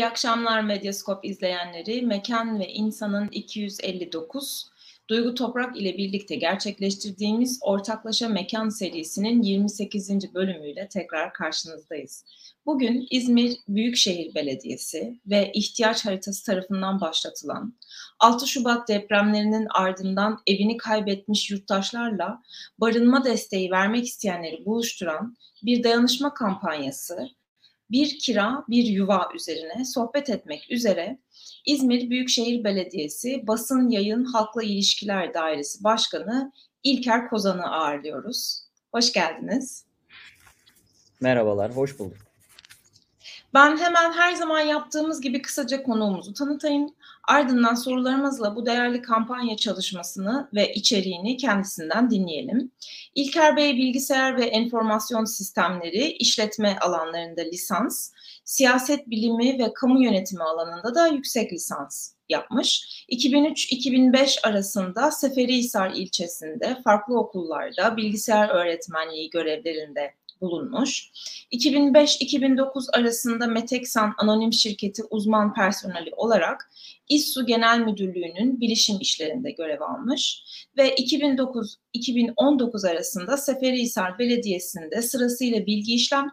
İyi akşamlar Medyaskop izleyenleri. Mekan ve İnsanın 259 Duygu Toprak ile birlikte gerçekleştirdiğimiz Ortaklaşa Mekan serisinin 28. bölümüyle tekrar karşınızdayız. Bugün İzmir Büyükşehir Belediyesi ve ihtiyaç haritası tarafından başlatılan 6 Şubat depremlerinin ardından evini kaybetmiş yurttaşlarla barınma desteği vermek isteyenleri buluşturan bir dayanışma kampanyası bir kira bir yuva üzerine sohbet etmek üzere İzmir Büyükşehir Belediyesi Basın Yayın Halkla İlişkiler Dairesi Başkanı İlker Kozan'ı ağırlıyoruz. Hoş geldiniz. Merhabalar, hoş bulduk. Ben hemen her zaman yaptığımız gibi kısaca konuğumuzu tanıtayım. Ardından sorularımızla bu değerli kampanya çalışmasını ve içeriğini kendisinden dinleyelim. İlker Bey bilgisayar ve enformasyon sistemleri işletme alanlarında lisans, siyaset bilimi ve kamu yönetimi alanında da yüksek lisans yapmış. 2003-2005 arasında Seferihisar ilçesinde farklı okullarda bilgisayar öğretmenliği görevlerinde bulunmuş. 2005-2009 arasında Meteksan Anonim Şirketi uzman personeli olarak İSSU Genel Müdürlüğü'nün bilişim işlerinde görev almış ve 2009-2019 arasında Seferihisar Belediyesi'nde sırasıyla bilgi işlem,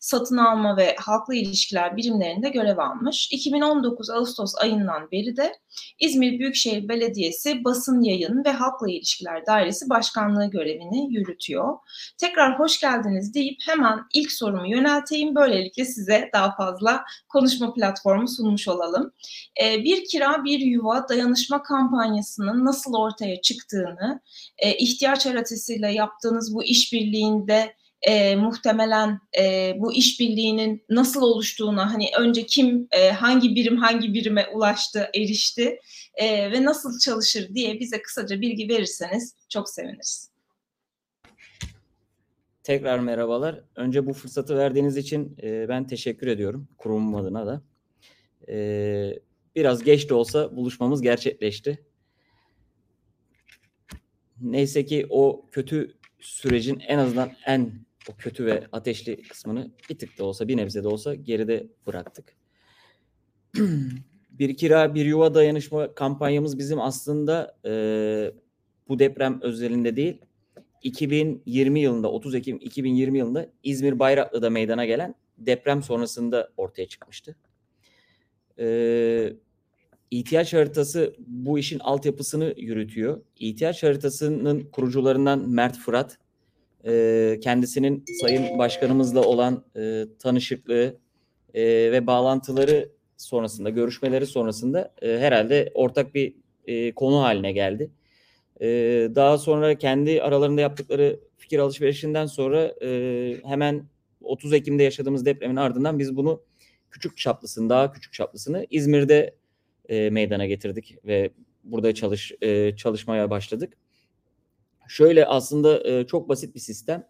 satın alma ve halkla ilişkiler birimlerinde görev almış. 2019 Ağustos ayından beri de İzmir Büyükşehir Belediyesi Basın Yayın ve Halkla İlişkiler Dairesi Başkanlığı görevini yürütüyor. Tekrar hoş geldiniz deyip hemen ilk sorumu yönelteyim. Böylelikle size daha fazla konuşma platformu sunmuş olalım. Ee, bir kira bir yuva dayanışma kampanyasının nasıl ortaya çıktığını, e, ihtiyaç haritasıyla yaptığınız bu işbirliğinde e, muhtemelen e, bu işbirliğinin nasıl oluştuğuna hani önce kim e, hangi birim hangi birime ulaştı erişti e, ve nasıl çalışır diye bize kısaca bilgi verirseniz çok seviniriz. Tekrar merhabalar. Önce bu fırsatı verdiğiniz için e, ben teşekkür ediyorum kurumum adına da. E, biraz geç de olsa buluşmamız gerçekleşti. Neyse ki o kötü sürecin en azından en o kötü ve ateşli kısmını bir tık da olsa bir nebze de olsa geride bıraktık. bir kira bir yuva dayanışma kampanyamız bizim aslında e, bu deprem özelinde değil 2020 yılında 30 Ekim 2020 yılında İzmir Bayraklı'da meydana gelen deprem sonrasında ortaya çıkmıştı. Ee, ihtiyaç haritası bu işin altyapısını yürütüyor. İhtiyaç haritasının kurucularından Mert Fırat e, kendisinin Sayın Başkanımızla olan e, tanışıklığı e, ve bağlantıları sonrasında, görüşmeleri sonrasında e, herhalde ortak bir e, konu haline geldi. E, daha sonra kendi aralarında yaptıkları fikir alışverişinden sonra e, hemen 30 Ekim'de yaşadığımız depremin ardından biz bunu küçük çaplısını, daha küçük çaplısını İzmir'de e, meydana getirdik ve burada çalış e, çalışmaya başladık. Şöyle aslında e, çok basit bir sistem.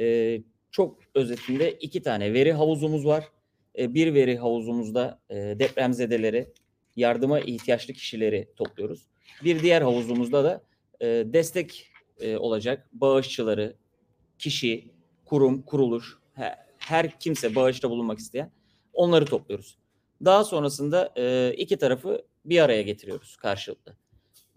E, çok özetinde iki tane veri havuzumuz var. E, bir veri havuzumuzda e, depremzedeleri, yardıma ihtiyaçlı kişileri topluyoruz. Bir diğer havuzumuzda da e, destek e, olacak bağışçıları, kişi, kurum, kuruluş, her, her kimse bağışta bulunmak isteyen onları topluyoruz. Daha sonrasında e, iki tarafı bir araya getiriyoruz karşılıklı.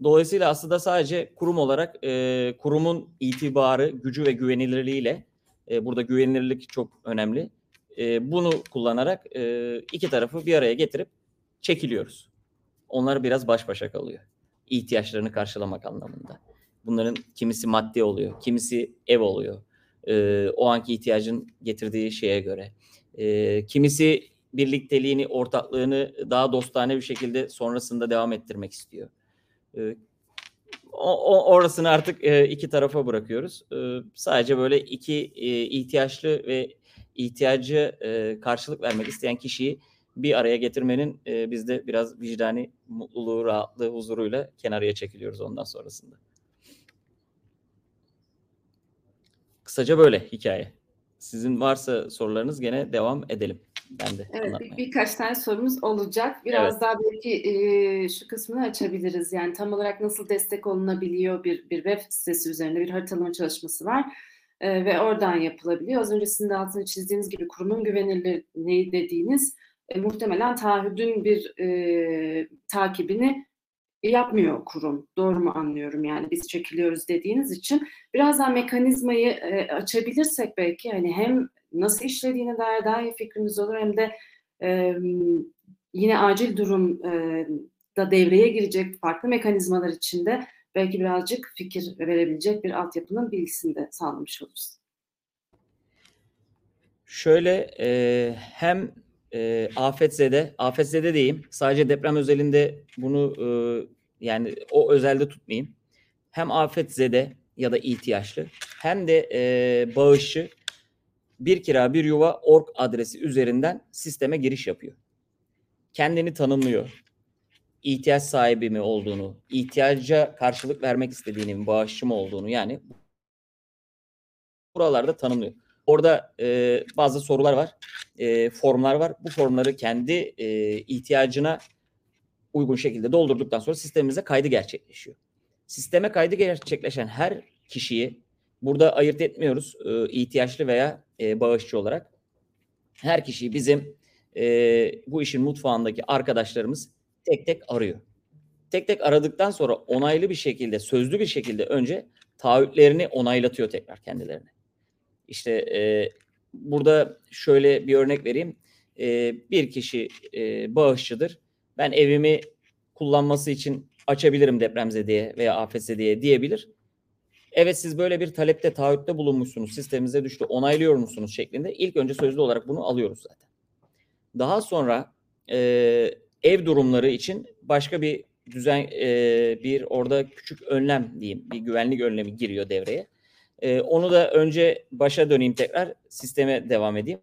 Dolayısıyla aslında sadece kurum olarak e, kurumun itibarı, gücü ve güvenilirliğiyle e, burada güvenilirlik çok önemli. E, bunu kullanarak e, iki tarafı bir araya getirip çekiliyoruz. Onlar biraz baş başa kalıyor. İhtiyaçlarını karşılamak anlamında. Bunların kimisi maddi oluyor, kimisi ev oluyor. E, o anki ihtiyacın getirdiği şeye göre. E, kimisi birlikteliğini, ortaklığını daha dostane bir şekilde sonrasında devam ettirmek istiyor. E, o, orasını artık e, iki tarafa bırakıyoruz. E, sadece böyle iki e, ihtiyaçlı ve ihtiyacı e, karşılık vermek isteyen kişiyi bir araya getirmenin e, biz de biraz vicdani mutluluğu, rahatlığı, huzuruyla kenarıya çekiliyoruz ondan sonrasında. Kısaca böyle hikaye. Sizin varsa sorularınız gene devam edelim. Ben de evet, bir, birkaç tane sorumuz olacak. Biraz evet. daha belki e, şu kısmını açabiliriz. Yani tam olarak nasıl destek olunabiliyor bir, bir web sitesi üzerinde bir haritalama çalışması var. E, ve oradan yapılabiliyor. Az öncesinde altını çizdiğiniz gibi kurumun güvenilirliği dediğiniz e, muhtemelen taahhüdün bir e, takibini yapmıyor kurum. Doğru mu anlıyorum yani biz çekiliyoruz dediğiniz için. Biraz daha mekanizmayı e, açabilirsek belki hani hem nasıl işlediğine dair daha iyi fikrimiz olur hem de e, yine acil durum e, da devreye girecek farklı mekanizmalar içinde belki birazcık fikir verebilecek bir altyapının bilgisini de sağlamış oluruz. Şöyle e, hem e, afetzede, afetzede diyeyim sadece deprem özelinde bunu e, yani o özelde tutmayayım. Hem afetzede ya da ihtiyaçlı hem de e, bağışçı bir kira bir yuva org adresi üzerinden sisteme giriş yapıyor. Kendini tanımlıyor. İhtiyaç sahibi mi olduğunu, ihtiyaca karşılık vermek istediğini, bağışçı mı olduğunu yani buralarda tanımlıyor. Orada e, bazı sorular var, e, formlar var. Bu formları kendi e, ihtiyacına uygun şekilde doldurduktan sonra sistemimize kaydı gerçekleşiyor. Sisteme kaydı gerçekleşen her kişiyi burada ayırt etmiyoruz e, ihtiyaçlı veya e, bağışçı olarak. Her kişiyi bizim e, bu işin mutfağındaki arkadaşlarımız tek tek arıyor. Tek tek aradıktan sonra onaylı bir şekilde, sözlü bir şekilde önce taahhütlerini onaylatıyor tekrar kendilerine. İşte e, burada şöyle bir örnek vereyim. E, bir kişi e, bağışçıdır. Ben evimi kullanması için açabilirim depremzedeye veya afetzedeye diyebilir. Evet siz böyle bir talepte taahhütte bulunmuşsunuz. Sistemimize düştü. Onaylıyor musunuz şeklinde. İlk önce sözlü olarak bunu alıyoruz zaten. Daha sonra e, ev durumları için başka bir düzen e, bir orada küçük önlem diyeyim. Bir güvenlik önlemi giriyor devreye. E, onu da önce başa döneyim tekrar sisteme devam edeyim.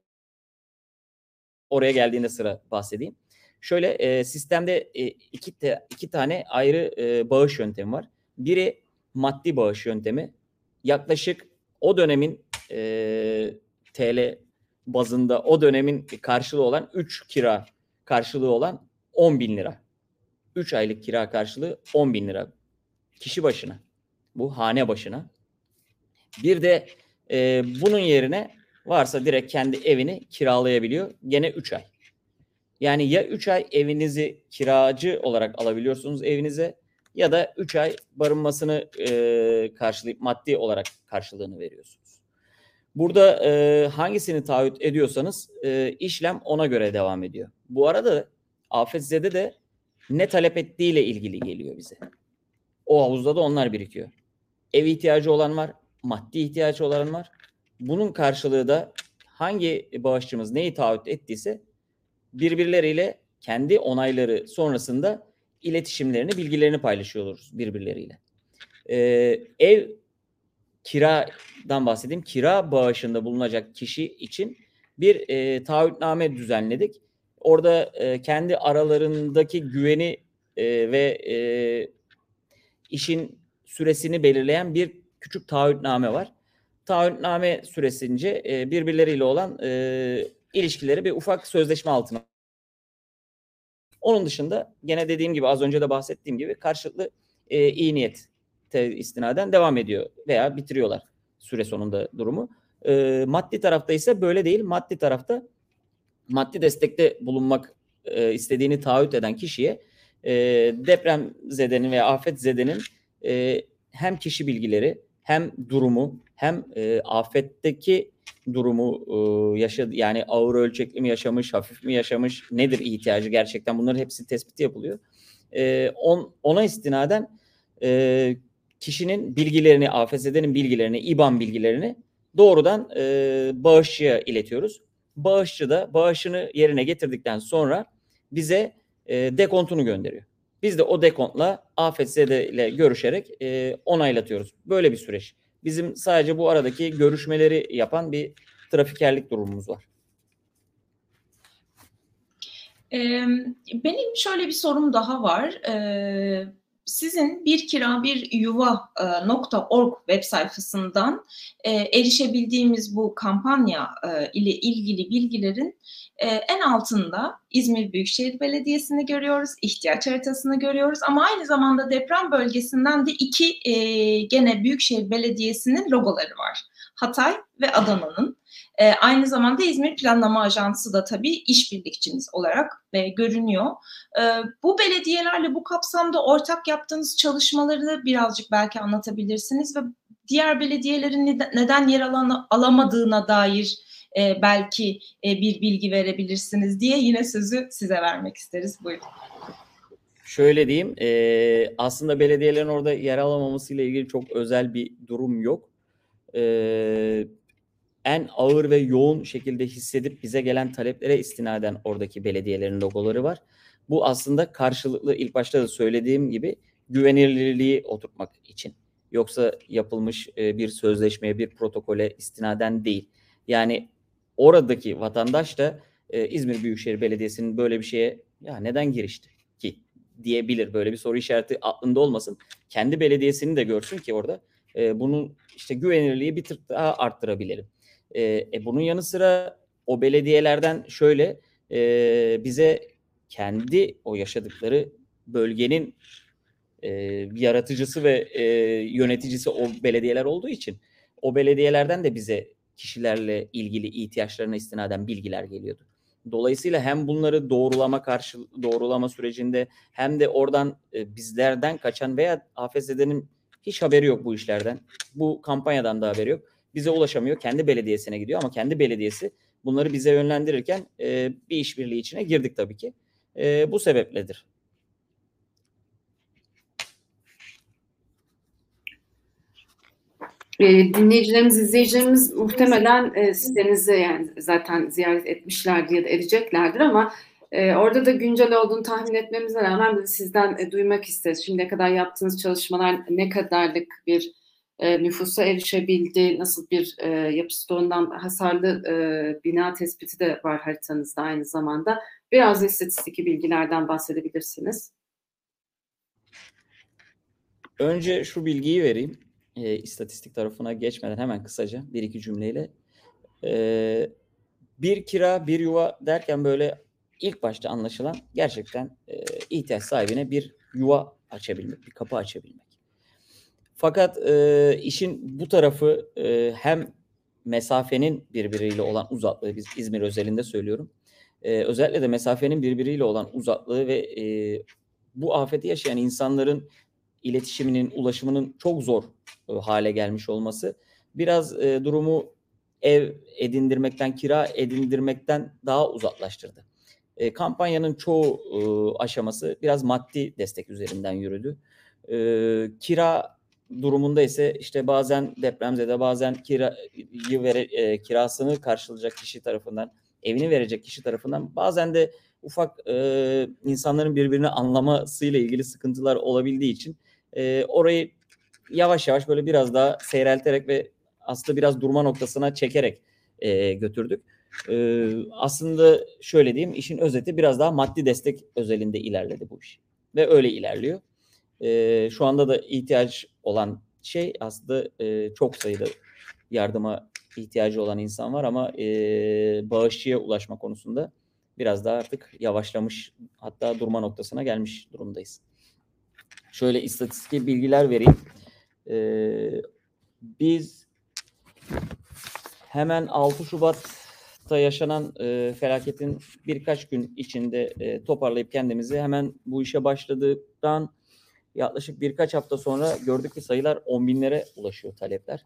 Oraya geldiğinde sıra bahsedeyim. Şöyle e, sistemde e, iki, te, iki tane ayrı e, bağış yöntemi var. Biri maddi bağış yöntemi. Yaklaşık o dönemin e, TL bazında o dönemin karşılığı olan 3 kira karşılığı olan 10 bin lira. 3 aylık kira karşılığı 10 bin lira. Kişi başına. Bu hane başına. Bir de e, bunun yerine varsa direkt kendi evini kiralayabiliyor. Gene 3 ay. Yani ya 3 ay evinizi kiracı olarak alabiliyorsunuz evinize ya da 3 ay barınmasını e, karşılayıp maddi olarak karşılığını veriyorsunuz. Burada e, hangisini taahhüt ediyorsanız e, işlem ona göre devam ediyor. Bu arada afetzede de ne talep ettiğiyle ilgili geliyor bize. O havuzda da onlar birikiyor. Ev ihtiyacı olan var, maddi ihtiyacı olan var. Bunun karşılığı da hangi bağışçımız neyi taahhüt ettiyse birbirleriyle kendi onayları sonrasında iletişimlerini, bilgilerini paylaşıyoruz birbirleriyle. Ee, ev kiradan bahsedeyim. Kira bağışında bulunacak kişi için bir e, taahhütname düzenledik. Orada e, kendi aralarındaki güveni e, ve e, işin süresini belirleyen bir küçük taahhütname var. Taahhütname süresince e, birbirleriyle olan e, ilişkileri bir ufak sözleşme altına. Onun dışında gene dediğim gibi az önce de bahsettiğim gibi karşılıklı e, iyi niyet istinaden devam ediyor veya bitiriyorlar süre sonunda durumu. E, maddi tarafta ise böyle değil. Maddi tarafta maddi destekte bulunmak e, istediğini taahhüt eden kişiye e, deprem zedenin veya afet zedenin e, hem kişi bilgileri hem durumu hem e, afetteki durumu e, yaşadı yani ağır ölçekli mi yaşamış, hafif mi yaşamış, nedir ihtiyacı gerçekten bunların hepsi tespiti yapılıyor. E, on, ona istinaden e, kişinin bilgilerini, AFS'denin bilgilerini, IBAN bilgilerini doğrudan e, bağışçıya iletiyoruz. Bağışçı da bağışını yerine getirdikten sonra bize e, dekontunu gönderiyor. Biz de o dekontla AFSD ile görüşerek e, onaylatıyoruz. Böyle bir süreç. Bizim sadece bu aradaki görüşmeleri yapan bir trafikerlik durumumuz var. Benim şöyle bir sorum daha var. Sizin bir kira bir yuva .org web sayfasından erişebildiğimiz bu kampanya ile ilgili bilgilerin en altında İzmir Büyükşehir Belediyesi'ni görüyoruz, ihtiyaç haritasını görüyoruz ama aynı zamanda deprem bölgesinden de iki e, gene Büyükşehir Belediyesi'nin logoları var. Hatay ve Adana'nın. E, aynı zamanda İzmir Planlama Ajansı da tabii işbirlikçiniz olarak e, görünüyor. E, bu belediyelerle bu kapsamda ortak yaptığınız çalışmaları birazcık belki anlatabilirsiniz ve diğer belediyelerin neden yer alan, alamadığına dair e, belki e, bir bilgi verebilirsiniz diye yine sözü size vermek isteriz. Buyurun. Şöyle diyeyim, e, aslında belediyelerin orada yer alamaması ile ilgili çok özel bir durum yok. E, en ağır ve yoğun şekilde hissedip bize gelen taleplere istinaden oradaki belediyelerin logoları var. Bu aslında karşılıklı ilk başta da söylediğim gibi güvenilirliği oturtmak için. Yoksa yapılmış e, bir sözleşmeye, bir protokole istinaden değil. Yani oradaki vatandaş da e, İzmir Büyükşehir Belediyesi'nin böyle bir şeye ya neden girişti ki diyebilir. Böyle bir soru işareti aklında olmasın. Kendi belediyesini de görsün ki orada e, bunun işte güvenilirliği bir tık daha arttırabilirim. E, e, bunun yanı sıra o belediyelerden şöyle e, bize kendi o yaşadıkları bölgenin e, yaratıcısı ve e, yöneticisi o belediyeler olduğu için o belediyelerden de bize kişilerle ilgili ihtiyaçlarına istinaden bilgiler geliyordu. Dolayısıyla hem bunları doğrulama karşı doğrulama sürecinde hem de oradan e, bizlerden kaçan veya AFS'denin hiç haberi yok bu işlerden. Bu kampanyadan da haberi yok. Bize ulaşamıyor. Kendi belediyesine gidiyor ama kendi belediyesi bunları bize yönlendirirken e, bir işbirliği içine girdik tabii ki. E, bu sebepledir. E, dinleyicilerimiz, izleyicilerimiz muhtemelen e, sitenizi yani zaten ziyaret etmişlerdir ya da edeceklerdir ama e, orada da güncel olduğunu tahmin etmemize rağmen biz sizden e, duymak isteriz. Şimdiye kadar yaptığınız çalışmalar ne kadarlık bir e, nüfusa erişebildi, nasıl bir e, yapı stoğundan hasarlı e, bina tespiti de var haritanızda aynı zamanda. Biraz da istatistik bilgilerden bahsedebilirsiniz. Önce şu bilgiyi vereyim e, istatistik tarafına geçmeden hemen kısaca bir iki cümleyle. E, bir kira, bir yuva derken böyle ilk başta anlaşılan gerçekten e, ihtiyaç sahibine bir yuva açabilmek, bir kapı açabilmek. Fakat e, işin bu tarafı e, hem mesafenin birbiriyle olan uzaklığı, biz İzmir özelinde söylüyorum. E, özellikle de mesafenin birbiriyle olan uzaklığı ve e, bu afeti yaşayan insanların iletişiminin, ulaşımının çok zor e, hale gelmiş olması biraz e, durumu ev edindirmekten, kira edindirmekten daha uzaklaştırdı. E, kampanyanın çoğu e, aşaması biraz maddi destek üzerinden yürüdü. E, kira durumunda ise işte bazen depremzede bazen kirayı vere, e, kirasını karşılayacak kişi tarafından, evini verecek kişi tarafından bazen de ufak e, insanların birbirini anlamasıyla ilgili sıkıntılar olabildiği için e, orayı yavaş yavaş böyle biraz daha seyrelterek ve aslında biraz durma noktasına çekerek e, götürdük. E, aslında şöyle diyeyim işin özeti biraz daha maddi destek özelinde ilerledi bu iş. Ve öyle ilerliyor. E, şu anda da ihtiyaç olan şey aslında e, çok sayıda yardıma ihtiyacı olan insan var ama e, bağışçıya ulaşma konusunda biraz daha artık yavaşlamış hatta durma noktasına gelmiş durumdayız. Şöyle istatistik bilgiler vereyim. Ee, biz hemen 6 Şubat'ta yaşanan e, felaketin birkaç gün içinde e, toparlayıp kendimizi hemen bu işe başladıktan yaklaşık birkaç hafta sonra gördük ki sayılar 10 binlere ulaşıyor talepler.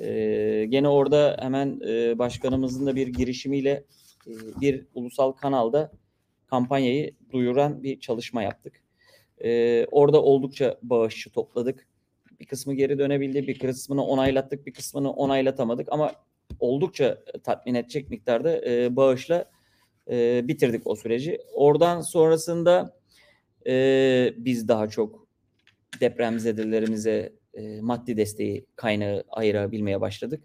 E, gene orada hemen e, başkanımızın da bir girişimiyle e, bir ulusal kanalda kampanyayı duyuran bir çalışma yaptık. E, orada oldukça bağışçı topladık. Bir kısmı geri dönebildi, bir kısmını onaylattık, bir kısmını onaylatamadık ama oldukça tatmin edecek miktarda e, bağışla e, bitirdik o süreci. Oradan sonrasında e, biz daha çok depremzedelerimize e, maddi desteği kaynağı ayırabilmeye başladık.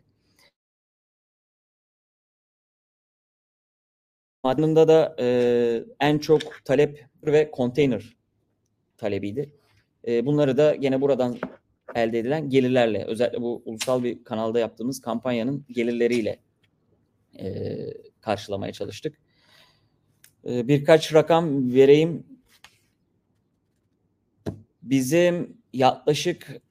Ardında da e, en çok talep ve konteyner talebiydi. E, bunları da gene buradan elde edilen gelirlerle özellikle bu ulusal bir kanalda yaptığımız kampanyanın gelirleriyle e, karşılamaya çalıştık. Ee, birkaç rakam vereyim. Bizim yaklaşık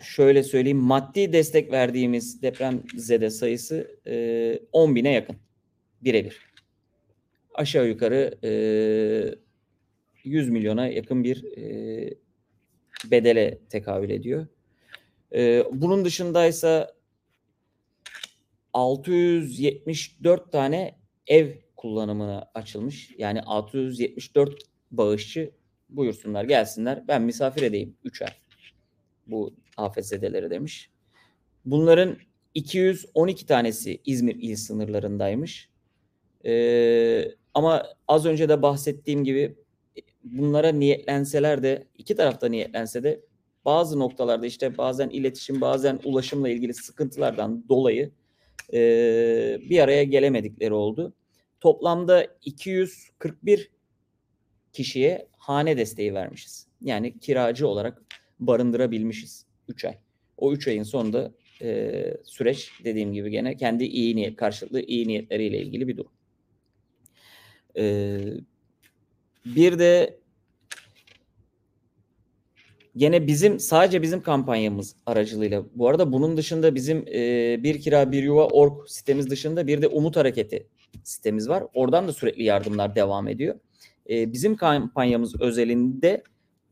şöyle söyleyeyim maddi destek verdiğimiz deprem zede sayısı e, 10 bine yakın birebir. Aşağı yukarı e, 100 milyona yakın bir e, bedele tekabül ediyor. E, bunun dışındaysa 674 tane ev kullanımına açılmış. Yani 674 bağışçı buyursunlar gelsinler ben misafir edeyim 3 ay. Bu afetzedeleri demiş. Bunların 212 tanesi İzmir il sınırlarındaymış. Ee, ama az önce de bahsettiğim gibi bunlara niyetlenseler de iki tarafta niyetlense de bazı noktalarda işte bazen iletişim bazen ulaşımla ilgili sıkıntılardan dolayı e, bir araya gelemedikleri oldu. Toplamda 241 kişiye hane desteği vermişiz. Yani kiracı olarak barındırabilmişiz 3 ay. O 3 ayın sonunda e, süreç dediğim gibi gene kendi iyi niyet karşılıklı iyi niyetleriyle ilgili bir durum. E, bir de gene bizim sadece bizim kampanyamız aracılığıyla. Bu arada bunun dışında bizim e, bir kira bir yuva org sitemiz dışında bir de Umut Hareketi sitemiz var. Oradan da sürekli yardımlar devam ediyor. E, bizim kampanyamız özelinde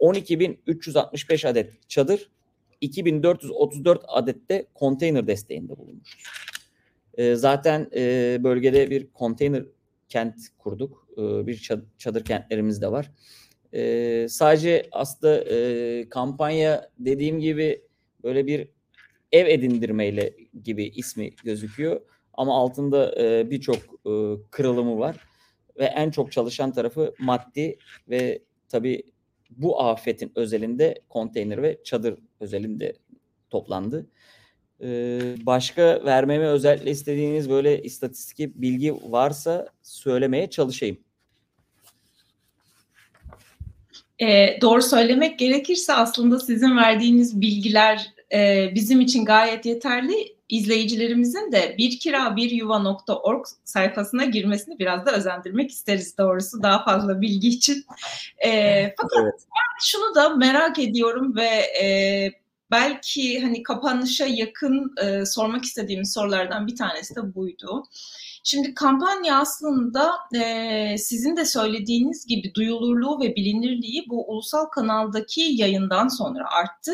12.365 adet çadır, 2.434 adette konteyner desteğinde bulunmuşuz. E, zaten e, bölgede bir konteyner kent kurduk. E, bir çadır kentlerimiz de var. E, sadece aslında e, kampanya dediğim gibi böyle bir ev edindirmeyle gibi ismi gözüküyor. Ama altında e, birçok e, kırılımı var. Ve en çok çalışan tarafı maddi ve tabii bu afetin özelinde konteyner ve çadır özelinde toplandı. Ee, başka vermeme özellikle istediğiniz böyle istatistik bilgi varsa söylemeye çalışayım. E, doğru söylemek gerekirse aslında sizin verdiğiniz bilgiler e, bizim için gayet yeterli. İzleyicilerimizin de bir kira bir yuva.org sayfasına girmesini biraz da özendirmek isteriz doğrusu daha fazla bilgi için. E, fakat evet. ben şunu da merak ediyorum ve e, belki hani kapanışa yakın e, sormak istediğimiz sorulardan bir tanesi de buydu. Şimdi kampanya aslında e, sizin de söylediğiniz gibi duyulurluğu ve bilinirliği bu ulusal kanaldaki yayından sonra arttı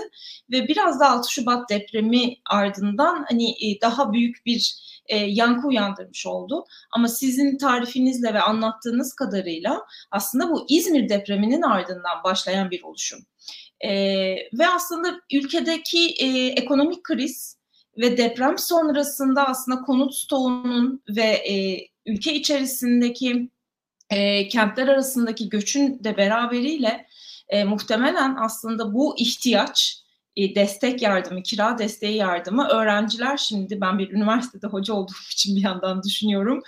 ve biraz da 6 Şubat depremi ardından hani e, daha büyük bir e, yankı uyandırmış oldu. Ama sizin tarifinizle ve anlattığınız kadarıyla aslında bu İzmir depreminin ardından başlayan bir oluşum. E, ve aslında ülkedeki e, ekonomik kriz ve deprem sonrasında aslında konut stoğunun ve e, ülke içerisindeki e, kentler arasındaki göçün de beraberiyle e, muhtemelen aslında bu ihtiyaç e, destek yardımı, kira desteği yardımı öğrenciler şimdi ben bir üniversitede hoca olduğum için bir yandan düşünüyorum.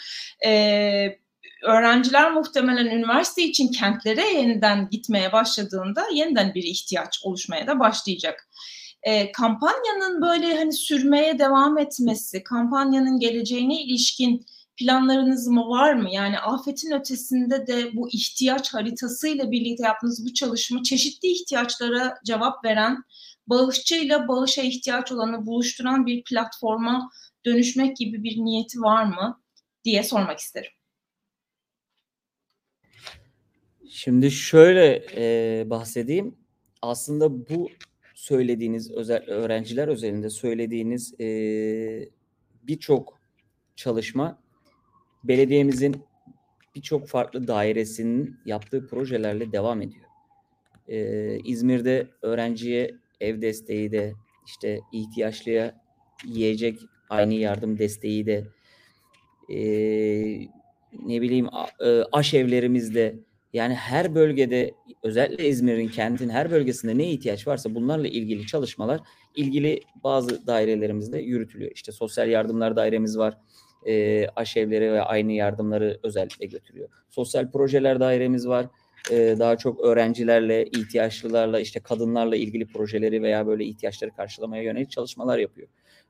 E, öğrenciler muhtemelen üniversite için kentlere yeniden gitmeye başladığında yeniden bir ihtiyaç oluşmaya da başlayacak e, kampanyanın böyle hani sürmeye devam etmesi, kampanyanın geleceğine ilişkin planlarınız mı var mı? Yani afetin ötesinde de bu ihtiyaç haritasıyla birlikte yaptığınız bu çalışma çeşitli ihtiyaçlara cevap veren, bağışçıyla bağışa ihtiyaç olanı buluşturan bir platforma dönüşmek gibi bir niyeti var mı diye sormak isterim. Şimdi şöyle e, bahsedeyim. Aslında bu söylediğiniz özel öğrenciler özelinde söylediğiniz e, birçok çalışma belediyemizin birçok farklı dairesinin yaptığı projelerle devam ediyor. Ee, İzmir'de öğrenciye ev desteği de işte ihtiyaçlıya yiyecek aynı yardım desteği de e, ne bileyim aş evlerimizde yani her bölgede özellikle İzmir'in kentin her bölgesinde ne ihtiyaç varsa bunlarla ilgili çalışmalar ilgili bazı dairelerimizde yürütülüyor. İşte sosyal yardımlar dairemiz var. E, aşevleri ve aynı yardımları özellikle götürüyor. Sosyal projeler dairemiz var. E, daha çok öğrencilerle, ihtiyaçlılarla, işte kadınlarla ilgili projeleri veya böyle ihtiyaçları karşılamaya yönelik çalışmalar yapıyor.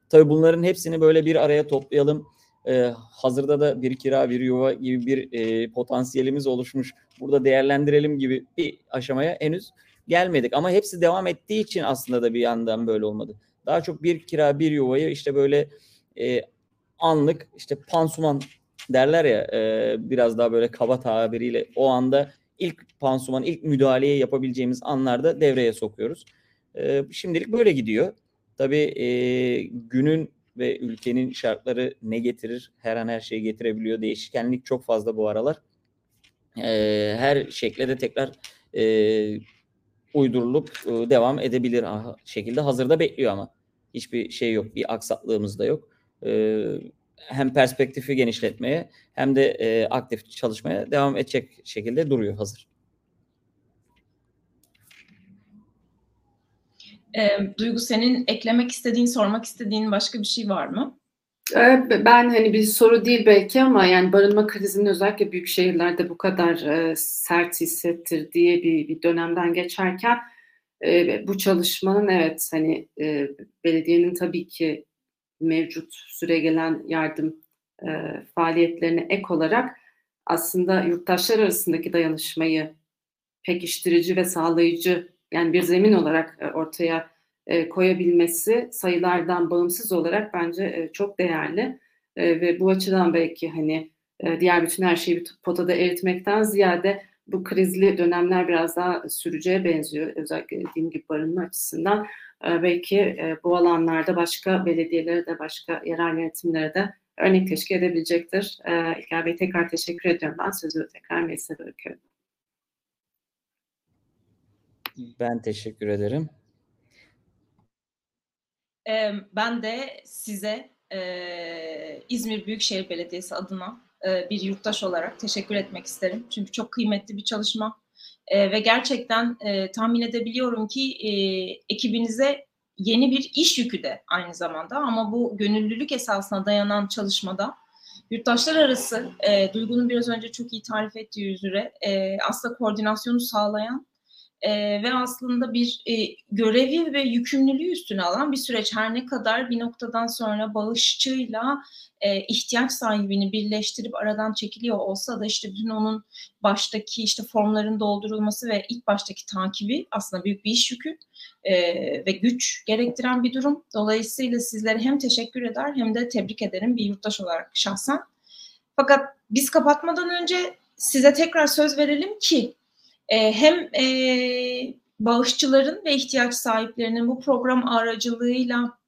Tabii bunların hepsini böyle bir araya toplayalım e, hazırda da bir kira bir yuva gibi bir e, potansiyelimiz oluşmuş. Burada değerlendirelim gibi bir aşamaya henüz gelmedik. Ama hepsi devam ettiği için aslında da bir yandan böyle olmadı. Daha çok bir kira bir yuvayı işte böyle e, anlık işte pansuman derler ya e, biraz daha böyle kaba tabiriyle o anda ilk pansuman ilk müdahaleyi yapabileceğimiz anlarda devreye sokuyoruz. E, şimdilik böyle gidiyor. Tabii e, günün ve ülkenin şartları ne getirir? Her an her şeyi getirebiliyor. Değişkenlik çok fazla bu aralar. E, her şekle de tekrar e, uydurulup e, devam edebilir şekilde hazırda bekliyor ama hiçbir şey yok, bir aksaklığımız da yok. E, hem perspektifi genişletmeye hem de e, aktif çalışmaya devam edecek şekilde duruyor hazır. E, Duygu senin eklemek istediğin, sormak istediğin başka bir şey var mı? Ben hani bir soru değil belki ama yani barınma krizinin özellikle büyük şehirlerde bu kadar sert hissettirdiği bir, bir dönemden geçerken bu çalışmanın evet hani belediyenin tabii ki mevcut süre gelen yardım faaliyetlerine ek olarak aslında yurttaşlar arasındaki dayanışmayı pekiştirici ve sağlayıcı yani bir zemin olarak e, ortaya e, koyabilmesi sayılardan bağımsız olarak bence e, çok değerli ve bu açıdan belki hani diğer bütün her şeyi bir potada eritmekten ziyade bu krizli dönemler biraz daha süreceğe benziyor. Özellikle dediğim gibi barınma açısından. Belki bu alanlarda başka belediyelere de başka yerel yönetimlere de örnek teşkil edebilecektir. İlker Bey tekrar teşekkür ediyorum. Ben sözü tekrar meclise bırakıyorum. Ben teşekkür ederim. Ben de size İzmir Büyükşehir Belediyesi adına bir yurttaş olarak teşekkür etmek isterim. Çünkü çok kıymetli bir çalışma ve gerçekten tahmin edebiliyorum ki ekibinize yeni bir iş yükü de aynı zamanda ama bu gönüllülük esasına dayanan çalışmada yurttaşlar arası e, Duygu'nun biraz önce çok iyi tarif ettiği üzere e, aslında koordinasyonu sağlayan e, ve aslında bir e, görevi ve yükümlülüğü üstüne alan bir süreç. Her ne kadar bir noktadan sonra bağışçıyla e, ihtiyaç sahibini birleştirip aradan çekiliyor olsa da işte bütün onun baştaki işte formların doldurulması ve ilk baştaki takibi aslında büyük bir iş yükü e, ve güç gerektiren bir durum. Dolayısıyla sizlere hem teşekkür eder hem de tebrik ederim bir yurttaş olarak şahsen. Fakat biz kapatmadan önce size tekrar söz verelim ki e, hem e, bağışçıların ve ihtiyaç sahiplerinin bu program aracılığıyla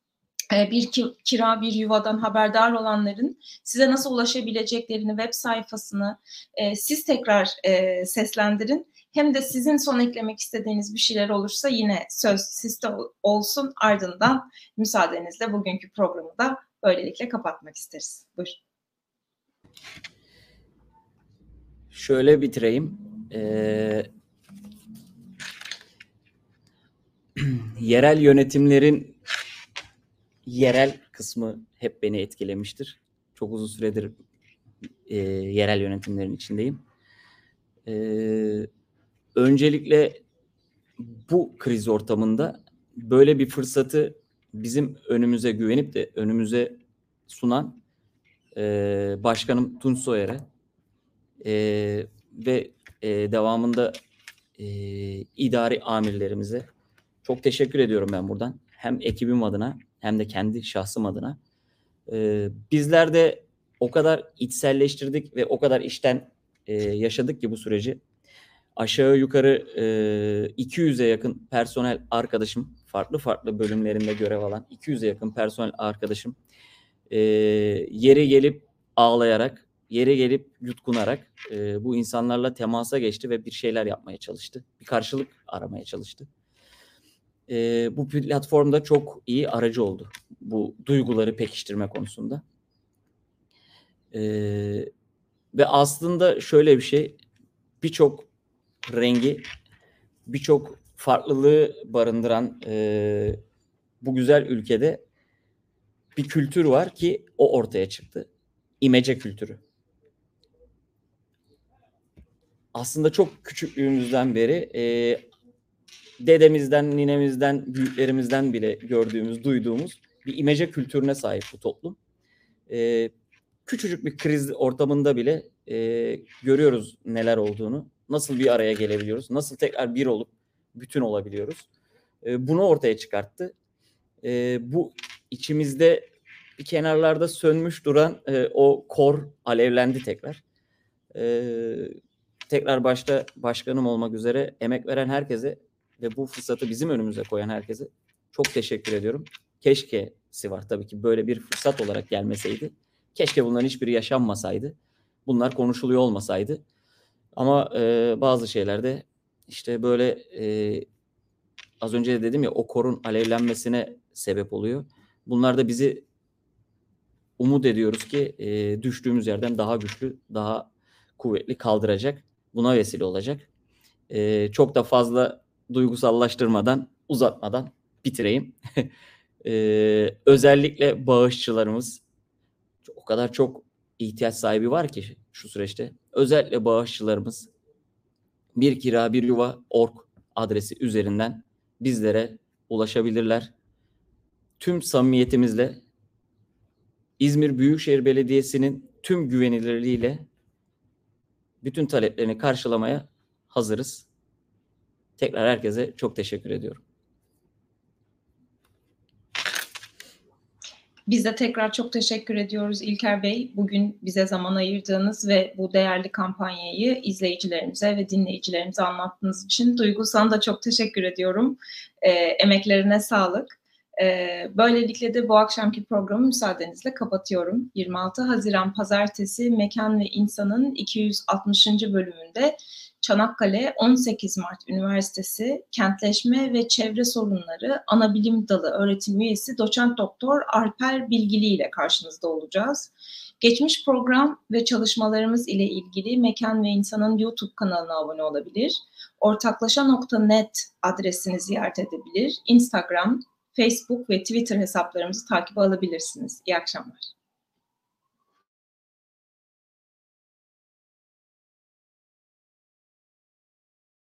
e, bir kira bir yuvadan haberdar olanların size nasıl ulaşabileceklerini web sayfasını e, siz tekrar e, seslendirin. Hem de sizin son eklemek istediğiniz bir şeyler olursa yine söz sizde olsun ardından müsaadenizle bugünkü programı da böylelikle kapatmak isteriz. Buyurun. Şöyle bitireyim. Ee, yerel yönetimlerin yerel kısmı hep beni etkilemiştir. Çok uzun süredir e, yerel yönetimlerin içindeyim. E, öncelikle bu kriz ortamında böyle bir fırsatı bizim önümüze güvenip de önümüze sunan e, Başkanım Tunç Soyer'e e, ve e, devamında e, idari amirlerimize çok teşekkür ediyorum ben buradan. Hem ekibim adına hem de kendi şahsım adına. E, bizler de o kadar içselleştirdik ve o kadar işten e, yaşadık ki bu süreci. Aşağı yukarı e, 200'e yakın personel arkadaşım, farklı farklı bölümlerinde görev alan 200'e yakın personel arkadaşım e, yere gelip ağlayarak, yere gelip yutkunarak e, bu insanlarla temasa geçti ve bir şeyler yapmaya çalıştı. Bir karşılık aramaya çalıştı. E, bu platformda çok iyi aracı oldu bu duyguları pekiştirme konusunda. E, ve aslında şöyle bir şey, birçok rengi, birçok farklılığı barındıran e, bu güzel ülkede bir kültür var ki o ortaya çıktı. İmece kültürü. Aslında çok küçüklüğümüzden beri e, dedemizden, ninemizden, büyüklerimizden bile gördüğümüz, duyduğumuz bir imece kültürüne sahip bu toplum. E, küçücük bir kriz ortamında bile e, görüyoruz neler olduğunu. Nasıl bir araya gelebiliyoruz? Nasıl tekrar bir olup bütün olabiliyoruz? E, bunu ortaya çıkarttı. E, bu içimizde bir kenarlarda sönmüş duran e, o kor alevlendi tekrar. E, tekrar başta başkanım olmak üzere emek veren herkese ve bu fırsatı bizim önümüze koyan herkese çok teşekkür ediyorum. Keşkesi var tabii ki böyle bir fırsat olarak gelmeseydi. Keşke bunların hiçbiri yaşanmasaydı. Bunlar konuşuluyor olmasaydı. Ama e, bazı şeylerde işte böyle e, az önce de dedim ya o korun alevlenmesine sebep oluyor. Bunlar da bizi umut ediyoruz ki e, düştüğümüz yerden daha güçlü, daha kuvvetli kaldıracak. Buna vesile olacak. E, çok da fazla duygusallaştırmadan, uzatmadan bitireyim. e, özellikle bağışçılarımız o kadar çok ihtiyaç sahibi var ki şu süreçte. Özellikle bağışçılarımız bir kira bir yuva org adresi üzerinden bizlere ulaşabilirler. Tüm samimiyetimizle İzmir Büyükşehir Belediyesi'nin tüm güvenilirliğiyle bütün taleplerini karşılamaya hazırız. Tekrar herkese çok teşekkür ediyorum. Biz de tekrar çok teşekkür ediyoruz İlker Bey. Bugün bize zaman ayırdığınız ve bu değerli kampanyayı izleyicilerimize ve dinleyicilerimize anlattığınız için. Duygu sana da çok teşekkür ediyorum. E, emeklerine sağlık. E, böylelikle de bu akşamki programı müsaadenizle kapatıyorum. 26 Haziran Pazartesi Mekan ve İnsan'ın 260. bölümünde Çanakkale 18 Mart Üniversitesi Kentleşme ve Çevre Sorunları Anabilim Dalı öğretim üyesi doçent doktor Alper Bilgili ile karşınızda olacağız. Geçmiş program ve çalışmalarımız ile ilgili Mekan ve İnsan'ın YouTube kanalına abone olabilir. Ortaklaşa.net adresini ziyaret edebilir. Instagram, Facebook ve Twitter hesaplarımızı takip alabilirsiniz. İyi akşamlar.